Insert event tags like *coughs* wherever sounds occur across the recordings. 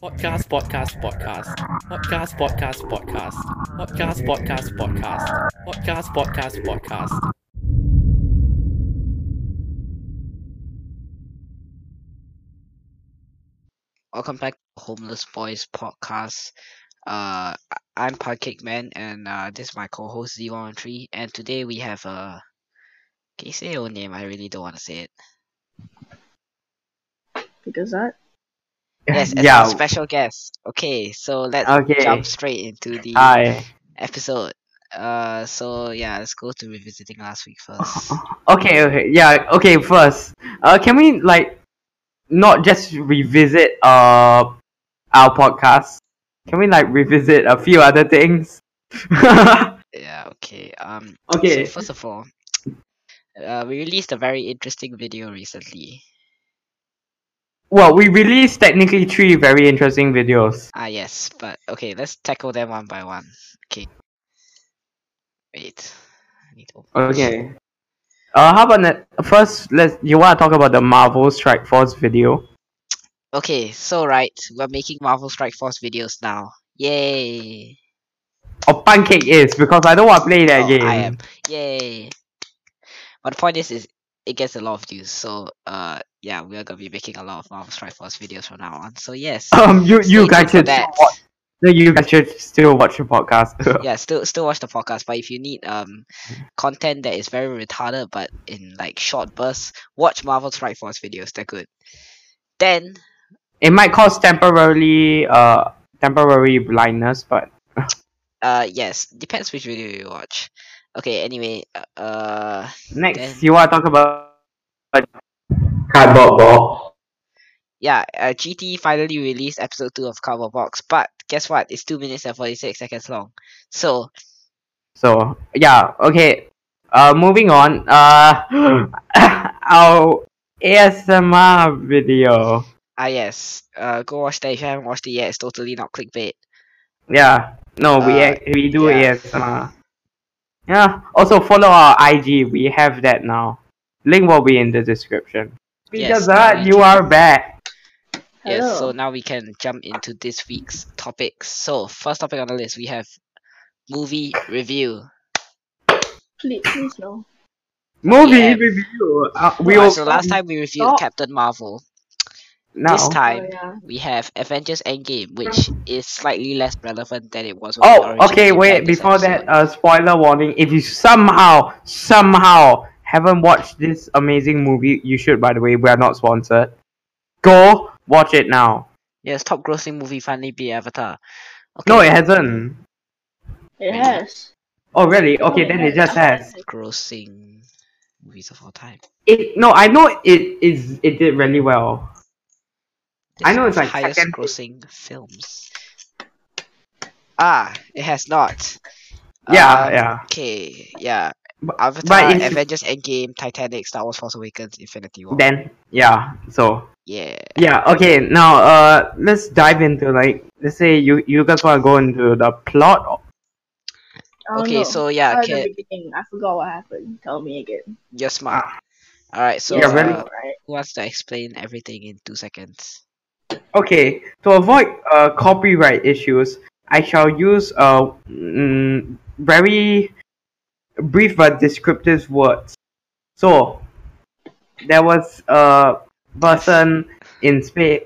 Podcast, podcast, podcast. Podcast, podcast, podcast. Podcast, podcast, podcast. Podcast, podcast, podcast. Welcome back to Homeless Boys podcast. Uh, I- I'm Pancake Man, and uh, this is my co-host Z113. And today we have uh, can you say your own name? I really don't want to say it. because that Yes, as yeah. our special guest. Okay, so let's Okay. jump straight into the Hi. episode. Uh, so yeah, let's go to revisiting last week first. *laughs* Okay, okay, yeah, okay, first. Uh can we like not just revisit uh our podcast? Can we like revisit a few other things? *laughs* Yeah, okay. Um, okay. So first of all, uh, we released a very interesting video recently. Well, we released technically three very interesting videos. Ah, yes, but okay, let's tackle them one by one. Okay. Wait. I need to open- Okay. Uh how about that first let's you wanna talk about the Marvel Strike Force video? Okay, so right, we're making Marvel Strike Force videos now. Yay! Or Pancake is because I don't wanna play that Oh, game. I am. Yay! But the point is, is it gets a lot of views. So, uh, yeah, we're gonna be making a lot of Marvel Strike Force videos from now on. So yes, *laughs* Um you you guys should still watch no, you guys should still watch the podcast. *laughs* yeah, still still watch the podcast. But if you need um content that is very retarded but in like short bursts, watch Marvel Strike Force videos. They're good. Then It might cause temporarily uh temporary blindness, but *laughs* uh yes, depends which video you watch. Okay, anyway, uh, uh next Then- you wanna talk about cardboard box. yeah, uh, GT finally released episode two of Cardboard Box, but guess what? It's two minutes and forty six seconds long. So So yeah, okay. Uh moving on. Uh *gasps* our ASMR video. ah yes, uh go watch that if you haven't watched it yet. It's totally not clickbait. Yeah. No, we Uh, we do yeah. ASMR. Yeah. Also follow our IG. We have that now. Link will be in the description. Yes, Because that you can- are back. Yes, so now we can jump into this week's topics. So first topic on the list we have movie review. please please no Movie Yeah. review. Uh, we Alright, will so last time we reviewed Stop. Captain Marvel. now. This time oh, yeah. we have Avengers Endgame, which is slightly less relevant than it was. When Oh, originally okay. Wait. planned this Before that, episode. uh, spoiler warning. If you somehow, somehow haven't watched this amazing movie, you should. By the way, we are not sponsored. Go watch it now. yes, top grossing movie finally be Avatar. No, it hasn't. it has Oh, really? Okay, it then it has. just has. grossing movies of all time. It. No, I know it is. It did really well. I know it's like highest second- grossing films. Ah, it has not. Yeah, Um, yeah. Okay, yeah. But- Avatar, if- Avengers Endgame, Titanic, Star Wars Force Awakens, Infinity War. Then yeah. So yeah. yeah. Okay. Now uh, let's dive into like let's say you you guys want to go into the plot. I don't Okay, know. so yeah, Start at okay, the I forgot what happened tell me again you're smart. Alright, so Yeah, really. uh, right who wants to explain everything in two seconds? Okay, to avoid uh, copyright issues, I shall use uh, mm, very brief but descriptive words. So, there was a person in spa-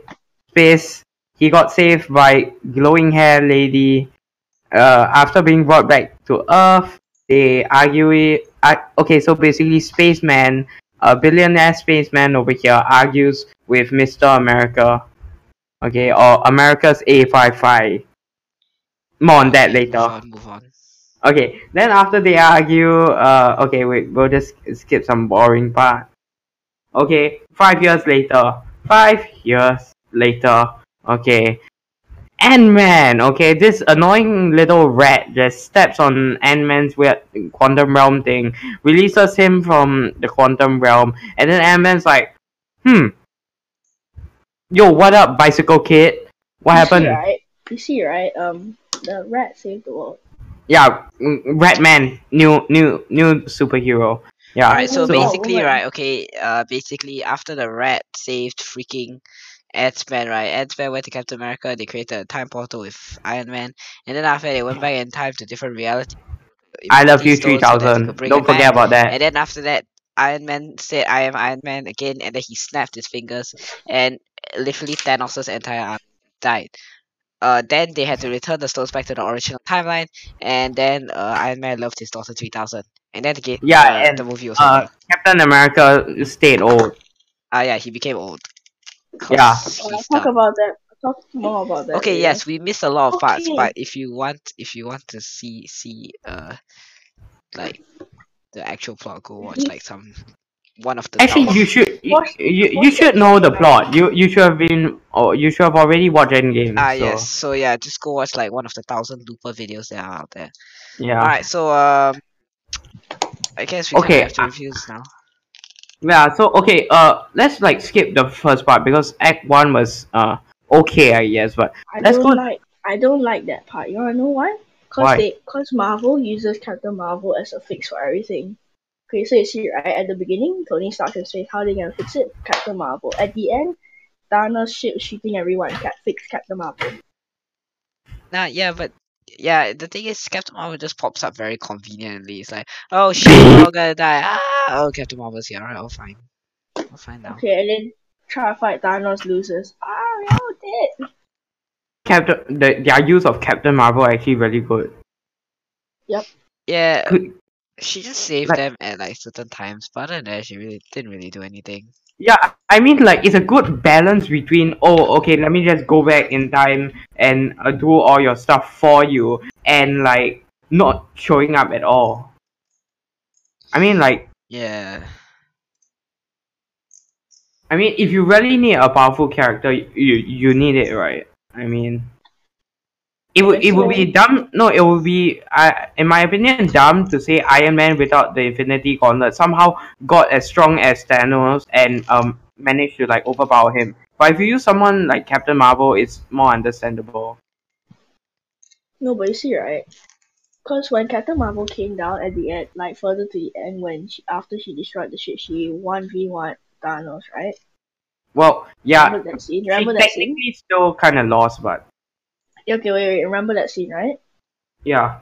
space. He got saved by glowing hair lady. Uh, after being brought back to Earth, they argue it. Okay, so basically, spaceman, a billionaire spaceman over here, argues with Mr. America okay, or America's A55. More on that Okay, Move later. on, move on. Okay, then after they argue, uh, okay, wait, we'll just skip some boring part. Okay, five years later, five years later, okay, Ant-Man, okay, this annoying little rat just steps on Ant-Man's weird quantum realm thing, releases him from the quantum realm, and then Ant-Man's like, hmm, yo, what up, bicycle kid? What you happened? see, right? You see right? Um the rat saved the world Yeah, mm, Ratman, new new new superhero. Yeah. Alright, so So- basically, Oh, right, okay, uh, basically after the rat saved freaking Ant-Man, right? Ant-Man went to Captain America. They created a time portal with Iron Man, and then after they went back in time to different reality. I love you Infinity Stones so 3000. Don't forget back. about that. And then after that, Iron Man said, "I am Iron Man" again, and then he snapped his fingers, and literally Thanos' entire army died. Uh, then they had to return the stones back to the original timeline, and then uh, Iron Man loved his daughter 3000, and then again, Yeah, uh, and, the movie was Uh, over. Captain America stayed old. Ah, yeah, he became old. Yeah. I'll *laughs* talk about that. I'll talk more about that. Okay, later. yes, we missed a lot of parts, but if you want, if you want to see see uh, like the actual plot, go watch like some one of the. Actually, top- you should you, you, you should know the plot. You you should have been or you should have already watched Endgame. Ah so, yes, so yeah, just go watch like one of the thousand Looper videos that are out there. Yeah. Alright, so um, I guess we Okay, can have the uh, reviews now. Yeah. So okay. Uh, let's like skip the first part because Act One was uh okay, I guess. But I let's don't go- like. I don't like that part. You wanna know why? Cause Why? they, cause Marvel uses Captain Marvel as a fix for everything. Okay, so you see, right at the beginning, Tony Stark can say, "How they gonna fix it?" Captain Marvel. At the end, Thanos ship shooting everyone. Cap fix Captain Marvel. Nah, yeah, but yeah, the thing is, Captain Marvel just pops up very conveniently. It's like, oh shit, we're all gonna die. Ah, oh, Captain Marvel's here. Alright, all fine. All fine now. Okay, and then try to fight Thanos loses. Ah, we all dead. Captain the their use of Captain Marvel actually really good. Yep. Yeah, Could- she just saved like- them at like certain times, but other than that, she really didn't really do anything. Yeah, I mean like it's a good balance between oh okay let me just go back in time and uh, do all your stuff for you and like not showing up at all. I mean like Yeah. I mean if you really need a powerful character you you need it right. I mean it would it would be dumb no it would be I in my opinion dumb to say Iron Man without the Infinity Gauntlet somehow got as strong as Thanos and um managed to like overpower him. But if you use someone like Captain Marvel it's more understandable. No, but you see, right? Because when Captain Marvel came down at the end, like further to the end, when she, after she destroyed the ship, she one v one Thanos, right? Well, yeah, Remember that scene? she Remember that scene? technically still kind of lost, but Okay, wait, wait. Remember that scene, right? yeah,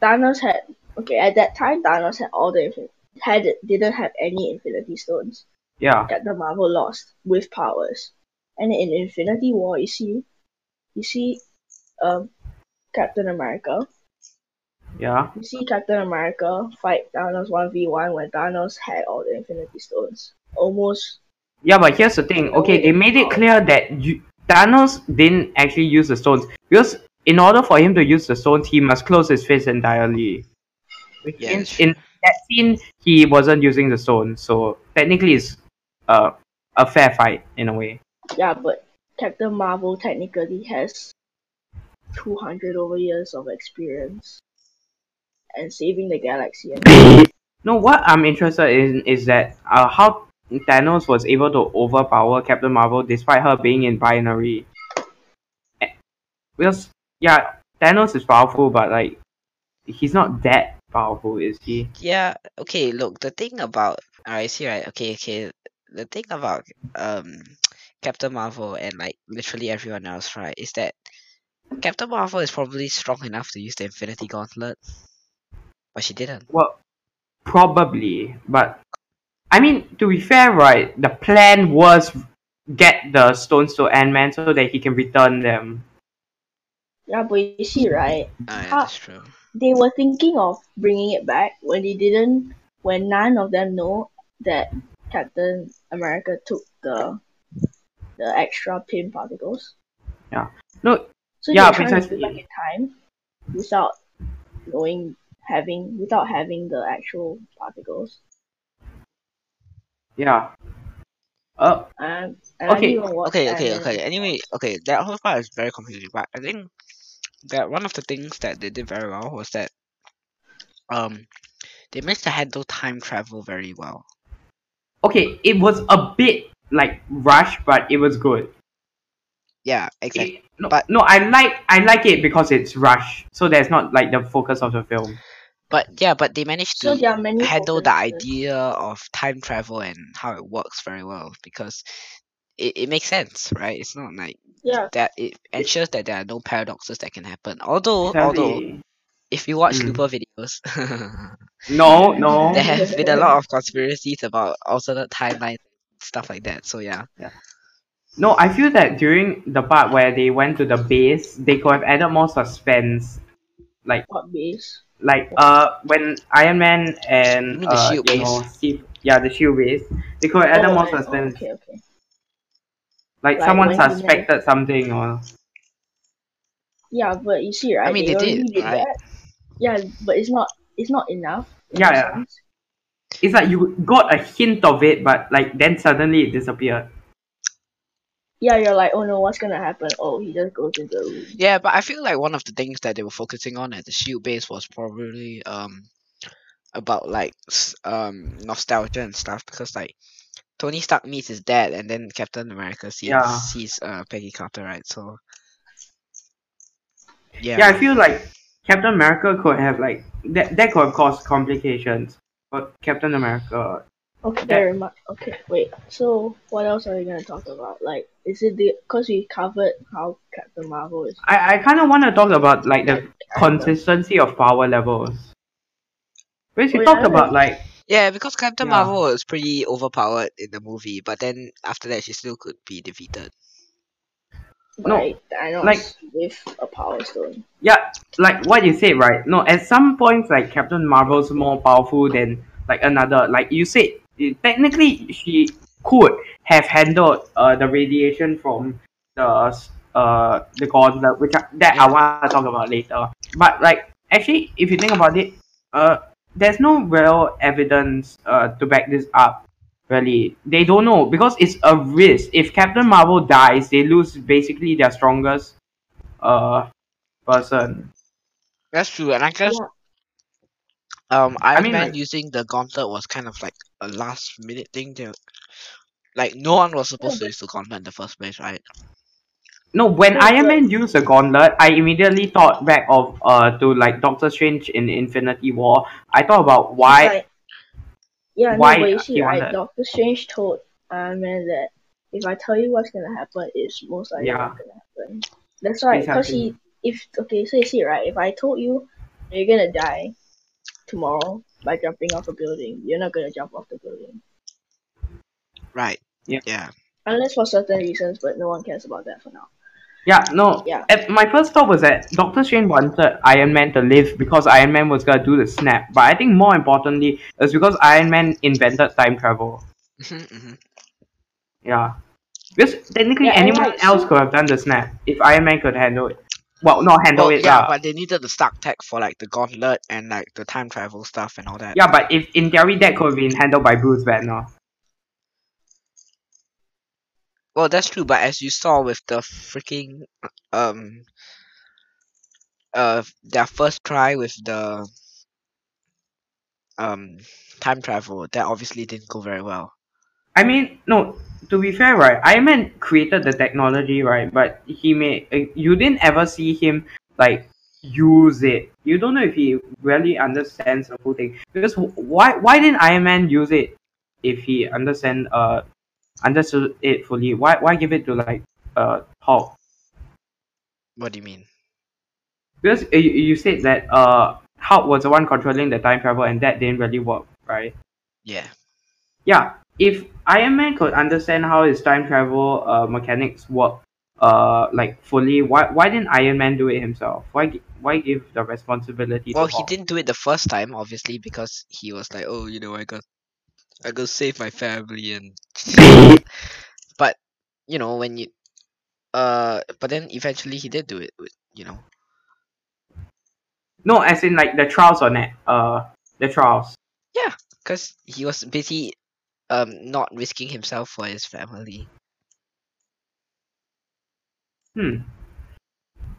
Thanos had okay at that time. Thanos had all the had didn't have any Infinity Stones. yeah, That the Marvel lost with powers, and in Infinity War, you see, you see, um, Captain America. yeah. You see Captain America fight Thanos one v one when Thanos had all the Infinity Stones. Almost Yeah, but here's the thing. Okay, they made it clear that you, Thanos didn't actually use the stones because in order for him to use the stones, he must close his face entirely. Which Yeah, means in that scene, he wasn't using the stones, so technically, it's uh, a fair fight in a way. yeah, but Captain Marvel technically has two hundred over years of experience and saving the galaxy. And *coughs* No, what I'm interested in is that uh, how Thanos was able to overpower Captain Marvel despite her being in binary. Because yeah, Thanos is powerful, but like he's not that powerful, is he? Yeah, okay, look, the thing about alright, see right, okay, okay. The thing about um Captain Marvel and like literally everyone else, right, is that Captain Marvel is probably strong enough to use the Infinity Gauntlet. But she didn't. Well, probably, but I mean to be fair, right? The plan was get the stones to Ant Man so that he can return them. Yeah, but you see, right? Ah, yeah, Ah. that's true. They were thinking of bringing it back when they didn't. When none of them know that Captain America took the the extra Pym particles. Yeah. No, So Yeah, they're trying to precisely. go back in time without knowing having without having the actual particles. yeah. Uh, And, and I Okay, didn't even watch Okay, okay, okay. Anyway, okay, that whole part is very confusing, but I think that one of the things that they did very well was that um they managed to handle time travel very well. okay, it was a bit like rushed, but it was good. Yeah, exactly. It- no, But- no, I like I like it because it's rushed, so that's not like the focus of the film. But yeah, but they managed to there are many handle the idea of time travel and how it works very well because it, it makes sense, right? It's not like Yeah. that it ensures that there are no paradoxes that can happen. Although although if you watch Mm. Looper videos *laughs* No, no. there have been a lot of conspiracies about alternate timelines stuff like that. So yeah. yeah. No, I feel that during the part where they went to the base, they could have added more suspense. Like, What base? like uh, when Iron Man and You mean the uh, shield you base? know, Steve, yeah, the shield base, they could have added Oh, more I- oh, suspense. okay, okay. Like, Like someone when he suspected something or Yeah, but you see, right? I mean, they already did, right? that. Yeah, but it's not. It's not enough. in Yeah, yeah. sense. it's like you got a hint of it, but like then suddenly it disappeared. Yeah, you're like, oh no, what's gonna happen? Oh, he just goes into the room. Yeah, but I feel like one of the things that they were focusing on at the shield base was probably um about like um nostalgia and stuff because like Tony Stark meets his dad and then Captain America sees Yeah. sees uh Peggy Carter, right? So yeah, Yeah, I feel like Captain America could have like that that could have caused complications. But Captain America, Okay, That- very much. Okay, wait. So, what else are we gonna talk about? Like, is it the? Cause we covered how Captain Marvel is. I, I kind of want to talk about like the character. consistency of power levels. Because we Oh, talked yeah? about like yeah, because Captain Yeah. Marvel was pretty overpowered in the movie, but then after that she still could be defeated. No, by Thanos like- with a power stone. yeah, like what you said, right? No, at some points like Captain Marvel's more powerful than like another. Like you said, it- technically she could have handled uh the radiation from the uh the gauntlet, which I, that I want to talk about later. But like actually, if you think about it, uh, there's no real evidence uh to back this up. Really, they don't know because it's a risk. If Captain Marvel dies, they lose basically their strongest uh person. That's true, and I guess Yeah. um Iron mean, Man like- using the gauntlet was kind of like a last minute thing. To, like no one was supposed to use the gauntlet in the first place, right? No, when No, Iron but- Man used the gauntlet, I immediately thought back of uh to like Doctor Strange in Infinity War. I thought about why Like, yeah, why no, but you see, he right? wanted- Doctor Strange told Iron Man that if I tell you what's gonna happen, it's most likely Yeah. not gonna happen. That's right, because he, if okay, so you see, right? If I told you you're gonna die tomorrow by jumping off a building, you're not gonna jump off the building Right. Yeah. Yeah. unless for certain reasons, but no one cares about that for now. Yeah, no. Yeah. At, my first thought was that Doctor Strange wanted Iron Man to live because Iron Man was gonna do the snap. But I think more importantly, it's because Iron Man invented time travel. hmm hmm Yeah. Because technically Yeah, anyone else so- could have done the snap if Iron Man could handle it. Well, not handle Well, it, yeah, lah. but they needed the Stark tech for like the gauntlet and like the time travel stuff and all that. Yeah, but if in theory that could have been handled by Bruce Banner. Well, that's true, but as you saw with the freaking um uh their first try with the um time travel, that obviously didn't go very well. I mean, no. To be fair, right? Iron Man created the technology, right? But he may. Uh, you didn't ever see him like use it. You don't know if he really understands the whole thing. Because why? Why didn't Iron Man use it if he understand uh understood it fully? Why? Why give it to like uh Hulk? What do you mean? Because you, you said that uh Hulk was the one controlling the time travel, and that didn't really work, right? Yeah. yeah, if Iron Man could understand how his time travel uh, mechanics work, uh, like fully, why why didn't Iron Man do it himself? Why why give the responsibility? Well, he didn't do it the first time, obviously, because he was like, "Oh, you know, I got, I go save my family," and *laughs* but you know when you, uh, but then eventually he did do it. with- You know. No, as in like the trials on it. Uh, the trials. Yeah because he was busy um not risking himself for his family Hmm.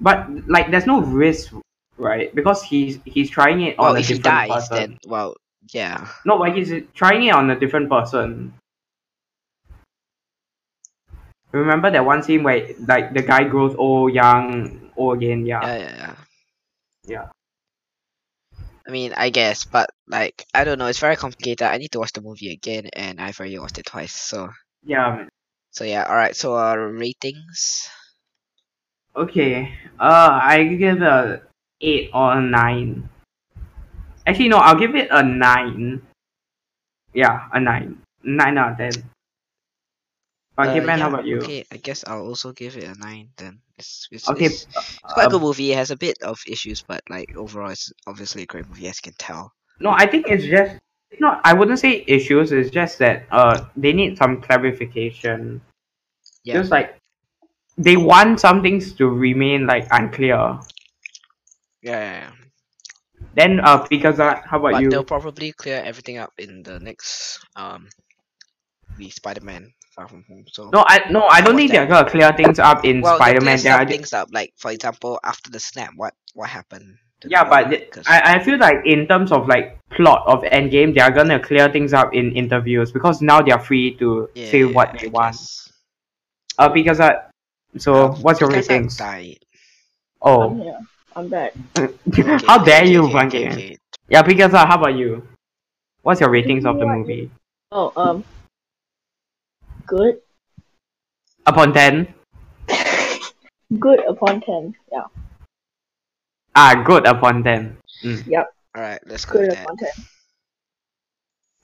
But like, there's no risk, right? Because he's he's trying it on well a if he different dies person. then well yeah No, but he's trying it on a different person. Remember that one scene where like the guy grows old, young, old again? Yeah. yeah yeah yeah Yeah. i mean i guess but like i don't know it's very complicated i need to watch the movie again and i've already watched it twice so Yeah, man. So yeah, all right. So uh, ratings. Okay. Uh, I give it a eight or a nine. Actually, no. I'll give it a nine. Yeah, a nine. Nine out of ten. Okay, Uh, man. How about you? Okay, I guess I'll also give it a nine then. It's it's, Okay, it's, it's quite a Uh, good movie. It has a bit of issues, but like overall, it's obviously a great movie as you can tell. No, I think it's just it's not. I wouldn't say issues. It's just that uh they need some clarification. Yeah. Just like they want some things to remain like unclear. Yeah, yeah, yeah. Then uh because uh, how about But you? they'll probably clear everything up in the next um the Spider-Man Far From Home. So No, I no, I don't What's think they're gonna clear things up in well, Spider-Man. clear They are some things up. Like for example, after the snap, what what happened? yeah, but world, th- 'cause- I, I feel like in terms of like plot of Endgame, they are gonna clear things up in interviews because now they are free to yeah, say yeah, what I they want. guess. Uh, because uh, so Um, what's your because I ratings? died. I'm Oh, here. I'm back. Okay, *laughs* how dare okay, you, okay, Van okay, Yeah, because uh, how about you? What's your ratings of the movie? Oh, um, good. Upon ten? *laughs* Good upon ten. Yeah, Ah, good upon ten. Yep. All right, let's go good upon ten.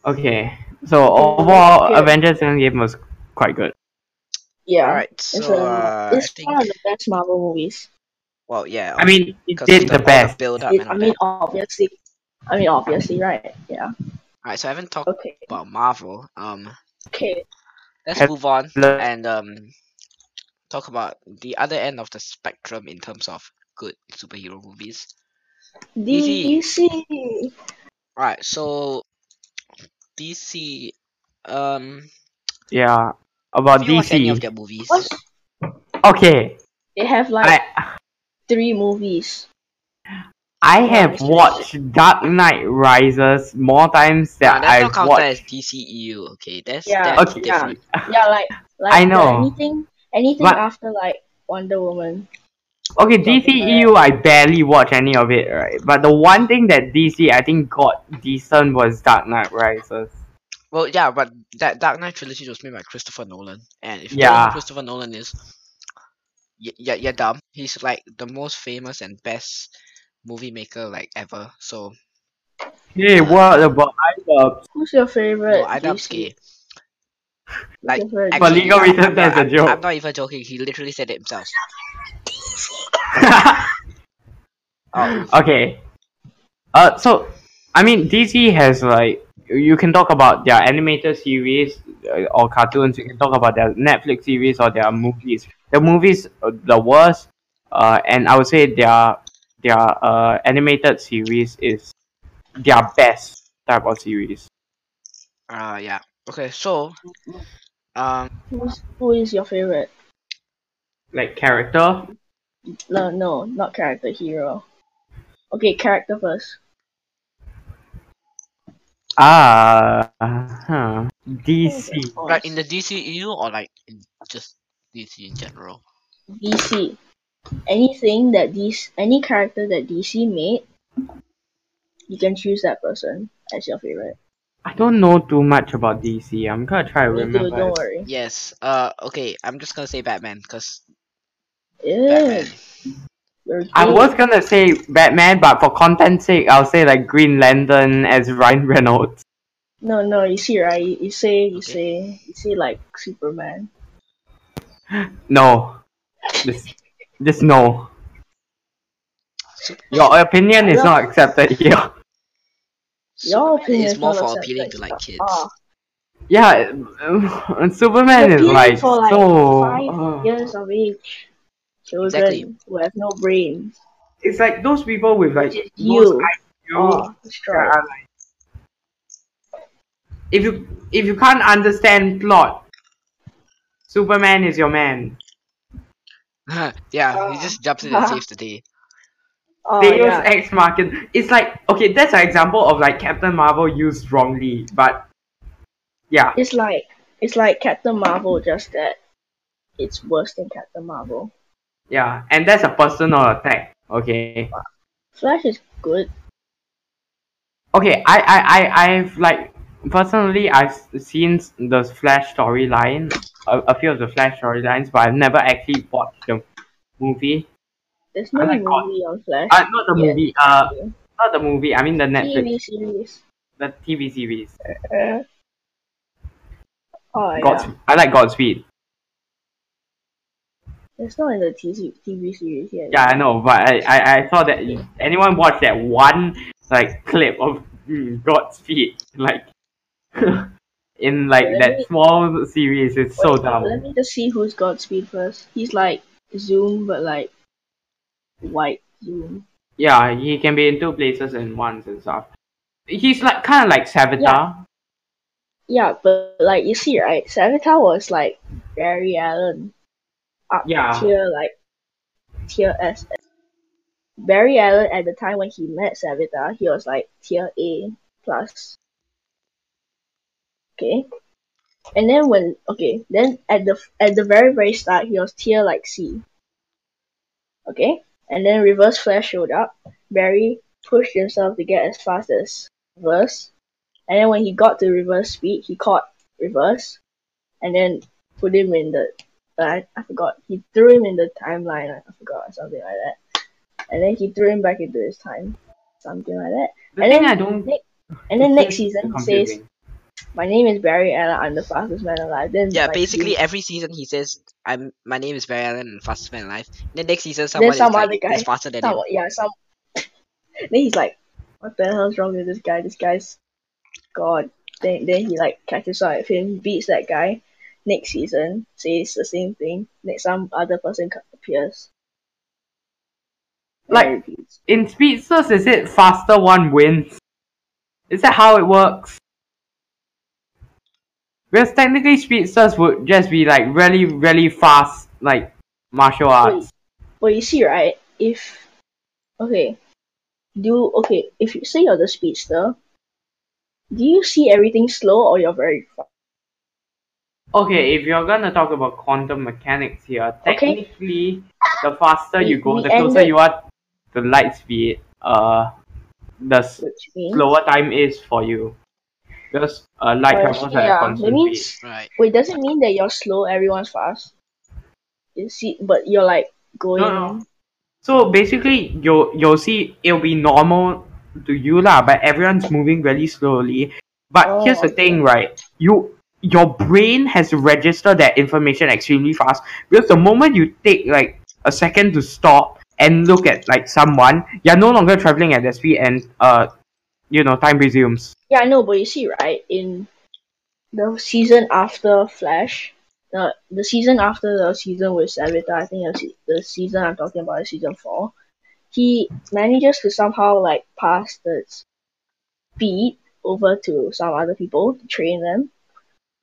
Okay, so overall, Okay. Avengers Endgame was quite good. Yeah, All right, it's so uh, uh, I it's think one of the best Marvel movies. Well, yeah. I mean, it did the all best. build up It, I mean, that. obviously. I mean, obviously, right? Yeah. All right, so I haven't talked Okay. about Marvel. Um, Okay. let's Have- move on le- and um talk about the other end of the spectrum in terms of good superhero movies. DC. All right, so DC. Um, Yeah, about have you any of DC. their movies? What's Okay, they have like I three movies. I have watched Dark Knight Rises more times Nah, than that's I've counted watched. as DCEU. Okay, that's Yeah, that's Okay. different. Yeah, like like I know. anything anything But- after like Wonder Woman. Okay, Something like DCEU, I barely watch any of it, right? But the one thing that DC I think got decent was Dark Knight Rises. Well, yeah, but that Dark Knight trilogy was made by Christopher Nolan, and if you know who Christopher Nolan is, y- yeah, you're dumb. He's like the most famous and best movie maker like ever. So Hey, what about Idubbbz? Who's your favorite? no, Idubbbz gay. Who's Like, your favorite For legal reasons, I'm that's not, a I'm, joke. I'm not even joking. He literally said it himself. *laughs* Oh, okay. Uh, so I mean, DC has like you can talk about their animated series uh, or cartoons. You can talk about their Netflix series or their movies. The movies, uh, the worst. Uh, and I would say their their uh animated series is their best type of series. uh, yeah. Okay, so, um, Who's, who is your favorite? Like character. No, no, not character, hero. Okay, character first. Ah, huh. DC. like in the DCEU or like in just DC in general. DC. Anything that DC, any character that DC made, you can choose that person as your favorite. I don't know too much about DC. I'm gonna try to Me remember. too, don't worry. Yes. Uh. Okay. I'm just gonna say Batman because Ew, Batman. I was gonna say Batman, but for content's sake, I'll say like Green Lantern as *laughs* Ryan Reynolds. No, no, you see, right? You, you say, you Okay. say, you say like Superman. No, just, just no. Your opinion is not accepted here. Your opinion is is more for appealing to like kids. Ah, Yeah, um, Superman is like for, like, so. five uh, years of age. Children Exactly. who have no brains. it's like those people with like Just most you. Oh, that are like- if you if you can't understand plot, Superman is your man. *laughs* yeah. Ah. He just jumps in and saves the day. Oh, they use yeah. X market. It's like okay, that's an example of like Captain Marvel used wrongly, but yeah, It's like it's like Captain Marvel, just that it's worse than Captain Marvel. yeah, and that's a personal attack. Okay, Flash is good. okay, I I I I've like personally I've seen the Flash storyline, a, a few of the Flash storylines, but I've never actually watched the movie. There's no God. movie on Flash. Uh, not the Yeah. movie. Uh, not the movie. I mean the Netflix, TV series. the TV series. Uh, oh Gods- yeah, I like Godspeed. it's not in the TV TV series yet. Yeah, I know, but I, I, I saw that anyone watched that one like clip of mm, Godspeed like *laughs* in like Let that me- small series. It's so dumb. Let me just see who's Godspeed first. He's like Zoom, but like white Zoom. Yeah, he can be in two places in once and stuff. He's like kind of like Savitar. Yeah, but like you see, right? Savitar was like Barry Allen up Yeah. tier like tier S. Barry Allen at the time when he met Savitar, he was like tier A plus. Okay. And then when okay, then at the at the very very start he was tier like C. Okay? And then Reverse Flash showed up. Barry pushed himself to get as fast as Reverse. And then when he got to reverse speed, he caught reverse, and then put him in the. Uh, I, I forgot. He threw him in the timeline. I forgot or something like that. And then he threw him back into his time, something like that. The and thing then I don't. And then next season he says. "My name is Barry Allen. I'm the fastest man alive." Then Yeah, basically he- every season he says, "I'm my name is Barry Allen and fastest man alive." Then next season someone then some is, like, other guy, is faster than him. yeah, some. *laughs* then he's like, "What the hell's wrong with this guy? This guy's god." Then then he like catches up with him, beats that guy. Next season says the same thing. Next some other person appears. Like- in Speedsters, is it faster one wins? Is that how it works? Because technically, Speedsters would just be like really, really fast, like martial arts. But you see, right? If okay, do okay. If you say you're the speedster, do you see everything slow or you're very fast? Okay, if you're gonna talk about quantum mechanics here, Okay. technically, the faster you go, the closer you are to light speed, uh, the s- Which means slower time is for you. Because uh, light Uh, travels at yeah, a constant means speed. Right. wait. Doesn't mean that you're slow. Everyone's fast. You see, but you're like going. No, no. So basically, you'll you'll see it'll be normal to you lah, but everyone's moving really slowly. But Oh, here's the okay. thing, right? You your brain has to register that information extremely fast because the moment you take like a second to stop and look at like someone, you're no longer traveling at that speed, and uh, you know, time resumes. Yeah, I know, but you see, right in the season after Flash, the the season after the season with Savitar, I think the, the season I'm talking about is season four. He manages to somehow like pass the speed over to some other people to train them.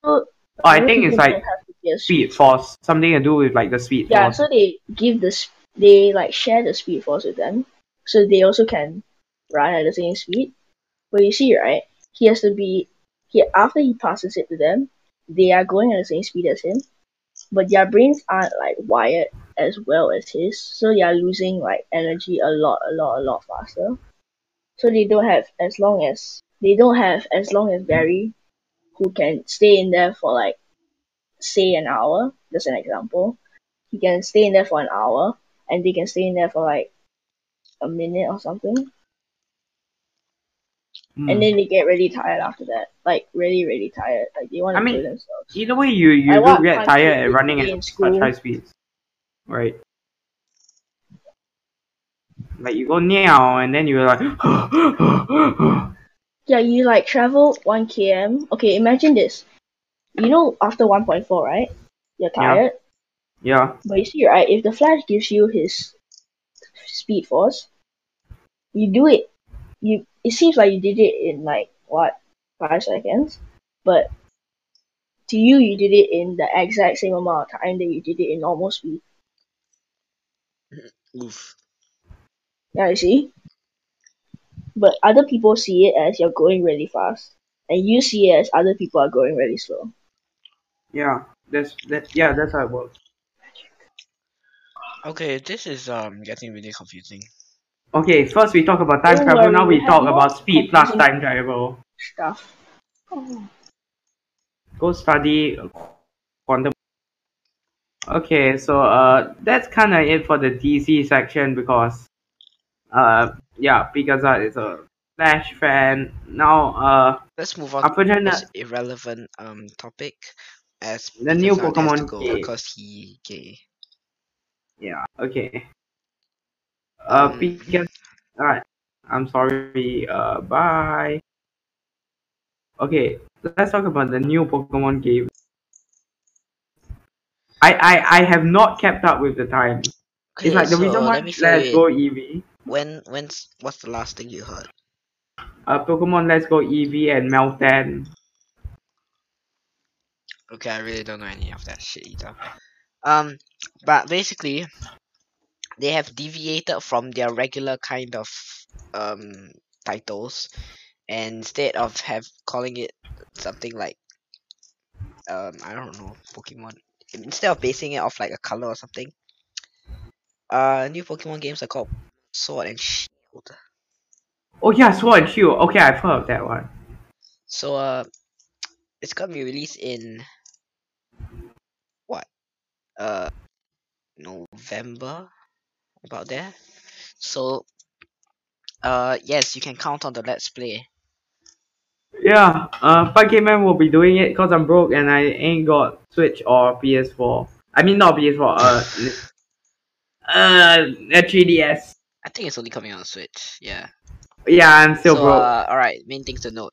So Oh, I think it's like don't have to be a speed force, something to do with like the speed Yeah, force. so they give the they like share the speed force with them, so they also can run at the same speed. But you see, right? He has to be he after he passes it to them, they are going at the same speed as him, but their brains aren't like wired as well as his, so they are losing like energy a lot, a lot, a lot faster. So they don't have as long as they don't have as long as Barry, who can stay in there for like say an hour. Just an example he can stay in there for an hour and they can stay in there for like a minute or something Hmm. and then they get really tired after that. Like really really tired. Like they want to I mean, kill themselves. Either way, you you do get tired at running at such high speeds, right? Like you go now and then you're like, *gasps* yeah you like travel 1 km okay imagine this. You know after 1.4 right? You're Yeah. tired. Yeah, but you see right if the flash gives you his speed force you do it. You it seems like you did it in like what five seconds but to you you did it in the exact same amount of time that you did it in normal speed *clears throat* Oof. yeah you see but other people see it as you're going really fast and you see it as other people are going really slow yeah. That's that. Yeah, that's how it works. Okay, this is um getting really confusing. Okay, first we talk about time Don't travel. Now we we talk about speed plus time travel. stuff oh. Go study quantum Okay, so uh, that's kind of it for the DC section because, uh, yeah, Pikachu is a Flash fan. Now, uh, Let's move on to unfortunately, this irrelevant um topic as The new Pikachu has to Pokemon go game. because he gay. yeah, okay. Uh, Um, Pikachu. Alright, I'm sorry. Uh, bye. Okay, let's talk about the new Pokemon game. I, I, I have not kept up with the time. Okay, It's like the so reason why let me fill Let's Go. Eevee. When when's what's the last thing you heard? Uh, Pokemon Let's Go Eevee and Meltan. Okay, I really don't know any of that shit either. Um, but basically, they have deviated from their regular kind of um titles, and instead of have calling it something like um I don't know Pokemon, instead of basing it off like a color or something, uh, new Pokemon games are called Sword and Shield. Oh yeah, Sword and Shield. Okay, I've heard of that one. So uh, it's gonna be released in what? Uh, November, about there. So, uh, yes, you can count on the Let's Play. Yeah, uh, five k man will be doing it because I'm broke and I ain't got Switch or PS4. I mean, not PS4. Uh, uh, a 3DS. I think it's only coming on Switch. Yeah. Yeah, I'm still so, broke. uh, all right. Main things to note: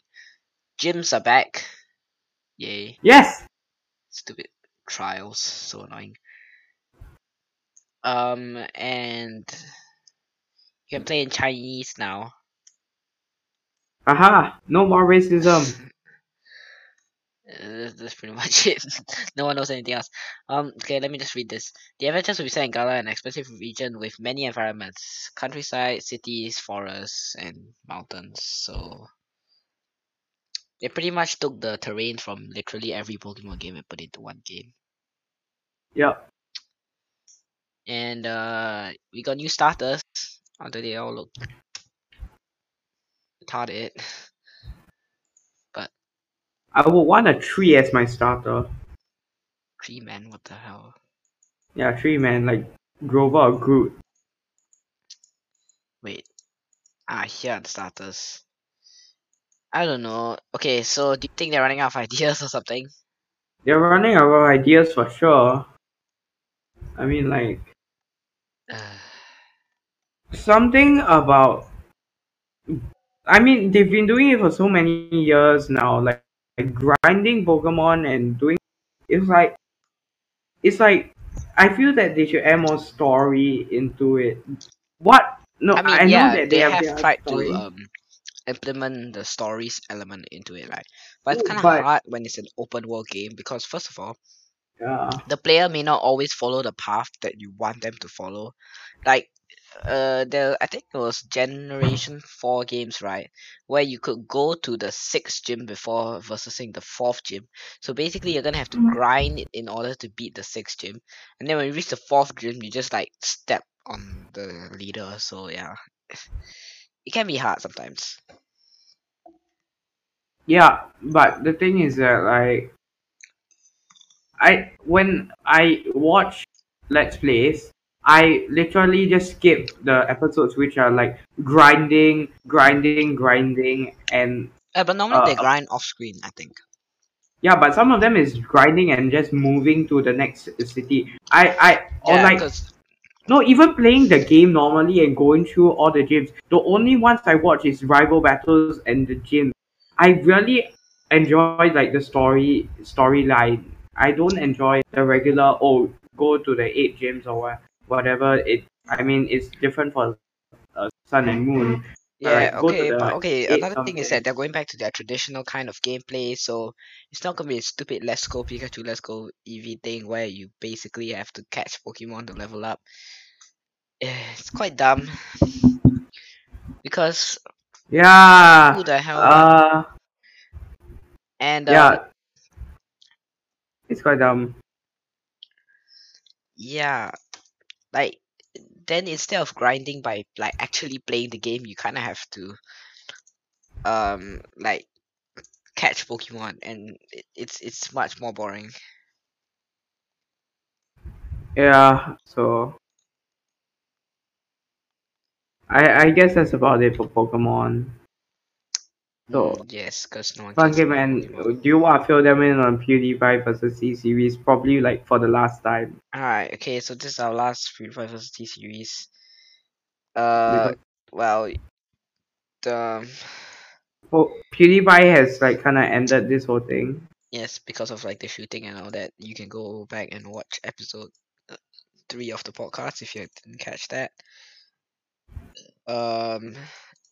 gyms are back. Yay! yes. Stupid trials, so annoying. Um, and you can play in Chinese now. Aha! No more racism. *laughs* Uh, that's pretty much *laughs* it. no one knows anything else. Um, okay, let me just read this. The adventures will be set in Galar, an expansive region with many environments, countryside, cities, forests, and mountains. So they pretty much took the terrain from literally every Pokemon game and put it into one game. Yep. And uh, we got new starters. Although they all look retarded. But I would want a tree as my starter. Tree man, what the hell? Yeah, tree man, like Grover or Groot. Wait. Ah, here are the starters. I don't know. Okay, so do you think they're running out of *laughs* ideas or something? They're running out of ideas for sure. I mean, like, *sighs* something about. I mean, they've been doing it for so many years now. Like, like grinding Pokemon and doing. It's like. It's like. I feel that they should add more story into it. What? No, I I, mean, know yeah, that they they, have, their tried story. to um implement the stories element into it, right? But it's kind of hard when it's an open world game because first of all, yeah. the player may not always follow the path that you want them to follow. Like, uh, there I think it was Generation Four games, right, where you could go to the sixth gym before versusing the fourth gym. So basically, you're gonna have to grind in order to beat the sixth gym, and then when you reach the fourth gym, you just like step on the leader. So yeah, it can be hard sometimes. Yeah, but the thing is that like I when I watch Let's Plays, I literally just skip the episodes which are like grinding, grinding, grinding and Uh, but normally they Uh, grind off screen, I think. yeah, but some of them is grinding and just moving to the next city. I I or like because no even playing the game normally and going through all the gyms. The only ones I watch is rival battles and the gym. I really enjoy like the story storyline. I don't enjoy the regular oh go to the eight gyms or whatever it. I mean it's different for uh, Sun and Moon. Yeah, to okay, but the okay, another thing is that they're going back to their traditional kind of gameplay, so it's not gonna be a stupid let's go Pikachu, let's go Eevee thing where you basically have to catch Pokemon to level up. Eh, It's quite dumb. Because Yeah. who the hell Uh. and uh, Yeah. It's quite dumb. yeah, like then instead of grinding by like actually playing the game, you kind of have to um like catch Pokemon, and it, it's it's much more boring. Yeah, so I I guess that's about it for Pokemon. So Mm, yes, because no one Funky cares about Man, do you want to fill them in on PewDiePie versus T series? Probably like for the last time. Alright, okay, so this is our last PewDiePie versus T series. Uh, well, the Po- PewDiePie has like kind of ended this whole thing. yes, because of like the shooting and all that, you can go back and watch episode uh, three of the podcast if you didn't catch that. Um,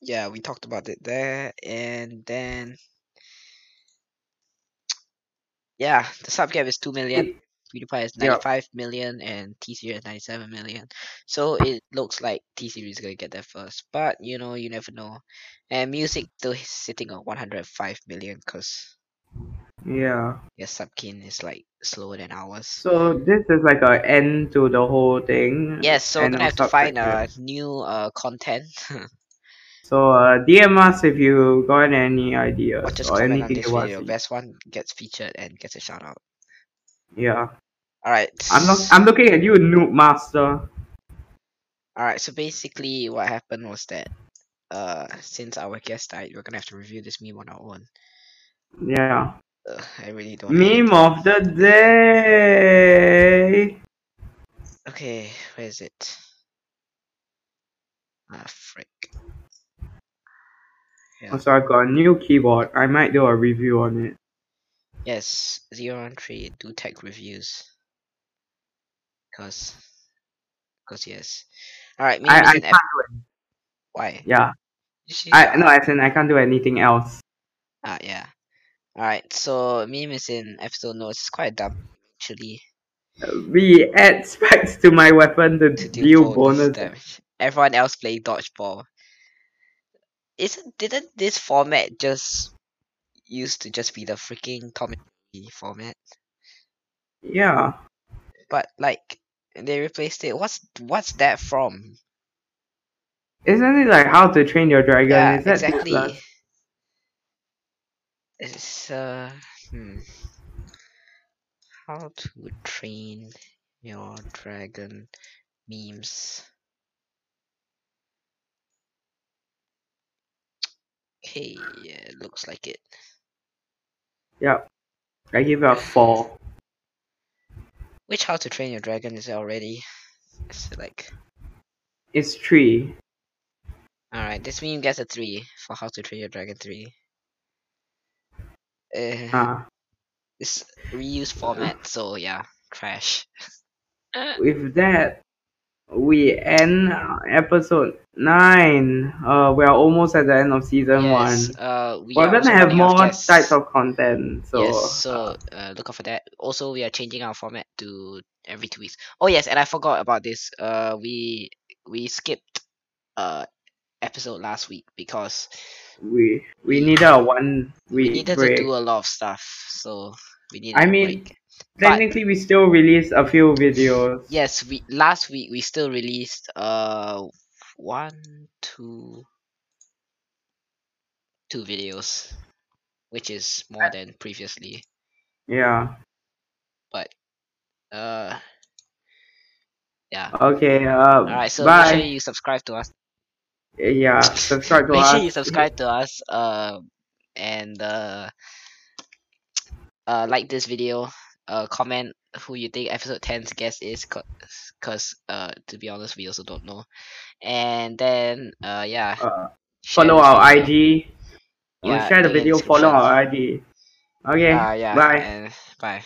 yeah, we talked about it there, and then yeah, the sub gap is two million. PewDiePie is Yeah. 95 million and T Series is 97 million. So it looks like T Series is gonna get there first. But you know, you never know. And music still sitting on 105 million because Yeah. your subkin is like slower than ours. So this is like a end to the whole thing. Yes, so we're gonna have to find a uh new uh content. *laughs* So uh, DM us if you got any ideas or just or comment on this video. Best one gets featured and gets a shout out. Yeah. Alright. I'm not. I'm looking at you, Noob Master. Alright, so basically what happened was that uh since our guest died, we're gonna have to review this meme on our own. Yeah. I really don't Meme of the day. Okay, where is it? Ah, frick. Yeah. So I've got a new keyboard. I might do a review on it. Yes, zero on three. Do tech reviews. Cause, cause yes. All right, I, I can't do it. why? Yeah. I no, as in I can't do anything else. Ah, yeah. All right, so meme is in episode notes. It's quite dumb, actually. We add specs to my weapon to, To deal bonus bonus. damage. Everyone else play dodgeball. Isn't didn't this format just used to just be the freaking comedy format? Yeah. but like they replaced it. What's what's that from? Isn't it like how to train your dragon? yeah, Is that exactly. It's uh hmm. How to train your dragon memes. Okay, yeah, looks like it. Yeah. I give it a four. Which How to Train Your Dragon is it already? It's like It's three. alright, this meme gets a three for How to Train Your Dragon three. Uh, Ah. It's reuse format, so yeah, trash. *laughs* With that, we end episode nine. Uh, we are almost at the end of season yes, one. uh, we We're gonna have running out of more types of content. So, yes, so uh, look out for that. Also, we are changing our format to every two weeks. Oh yes, and I forgot about this. Uh, we we skipped uh episode last week because we we needed a one we needed break. to do a lot of stuff. So we needed. I mean, break. But- Technically, we still released a few videos. Yes, we last week we still released uh one, two, two videos, which is more than previously. Yeah. But uh, yeah. Okay. Uh. All right, so bye. make sure you subscribe to us. yeah. Subscribe to *laughs* make us. sure you subscribe to us. Uh, and uh, uh, like this video uh comment who you think episode 10's guest is because uh to be honest we also don't know. And then uh yeah. Uh, follow our ID, yeah, share the video follow our id okay uh, yeah, bye. bye.